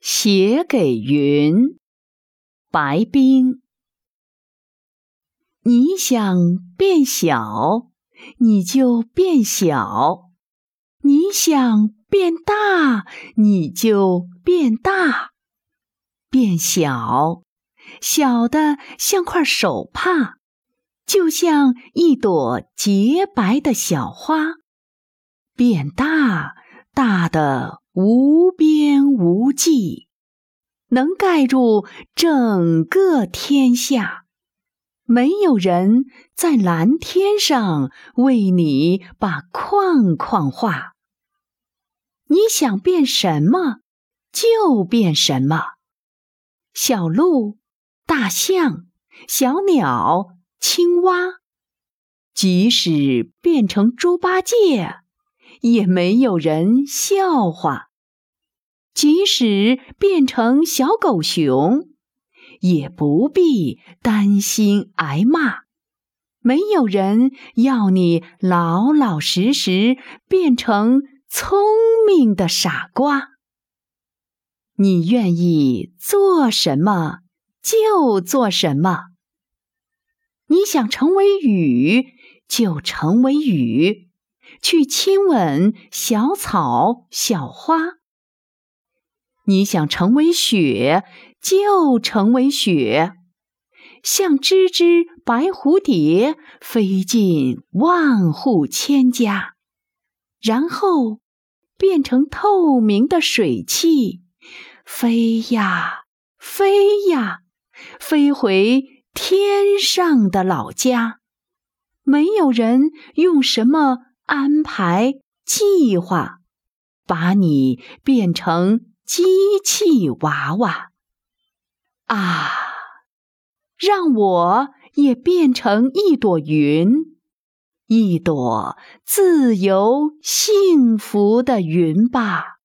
写给云，白冰。你想变小，你就变小；你想变大，你就变大。变小，小的像块手帕，就像一朵洁白的小花；变大，大的。无边无际，能盖住整个天下。没有人在蓝天上为你把框框画。你想变什么，就变什么。小鹿、大象、小鸟、青蛙，即使变成猪八戒。也没有人笑话，即使变成小狗熊，也不必担心挨骂。没有人要你老老实实变成聪明的傻瓜。你愿意做什么就做什么。你想成为雨，就成为雨。去亲吻小草、小花。你想成为雪，就成为雪，像只只白蝴蝶飞进万户千家，然后变成透明的水汽，飞呀飞呀，飞回天上的老家。没有人用什么。安排计划，把你变成机器娃娃啊！让我也变成一朵云，一朵自由幸福的云吧。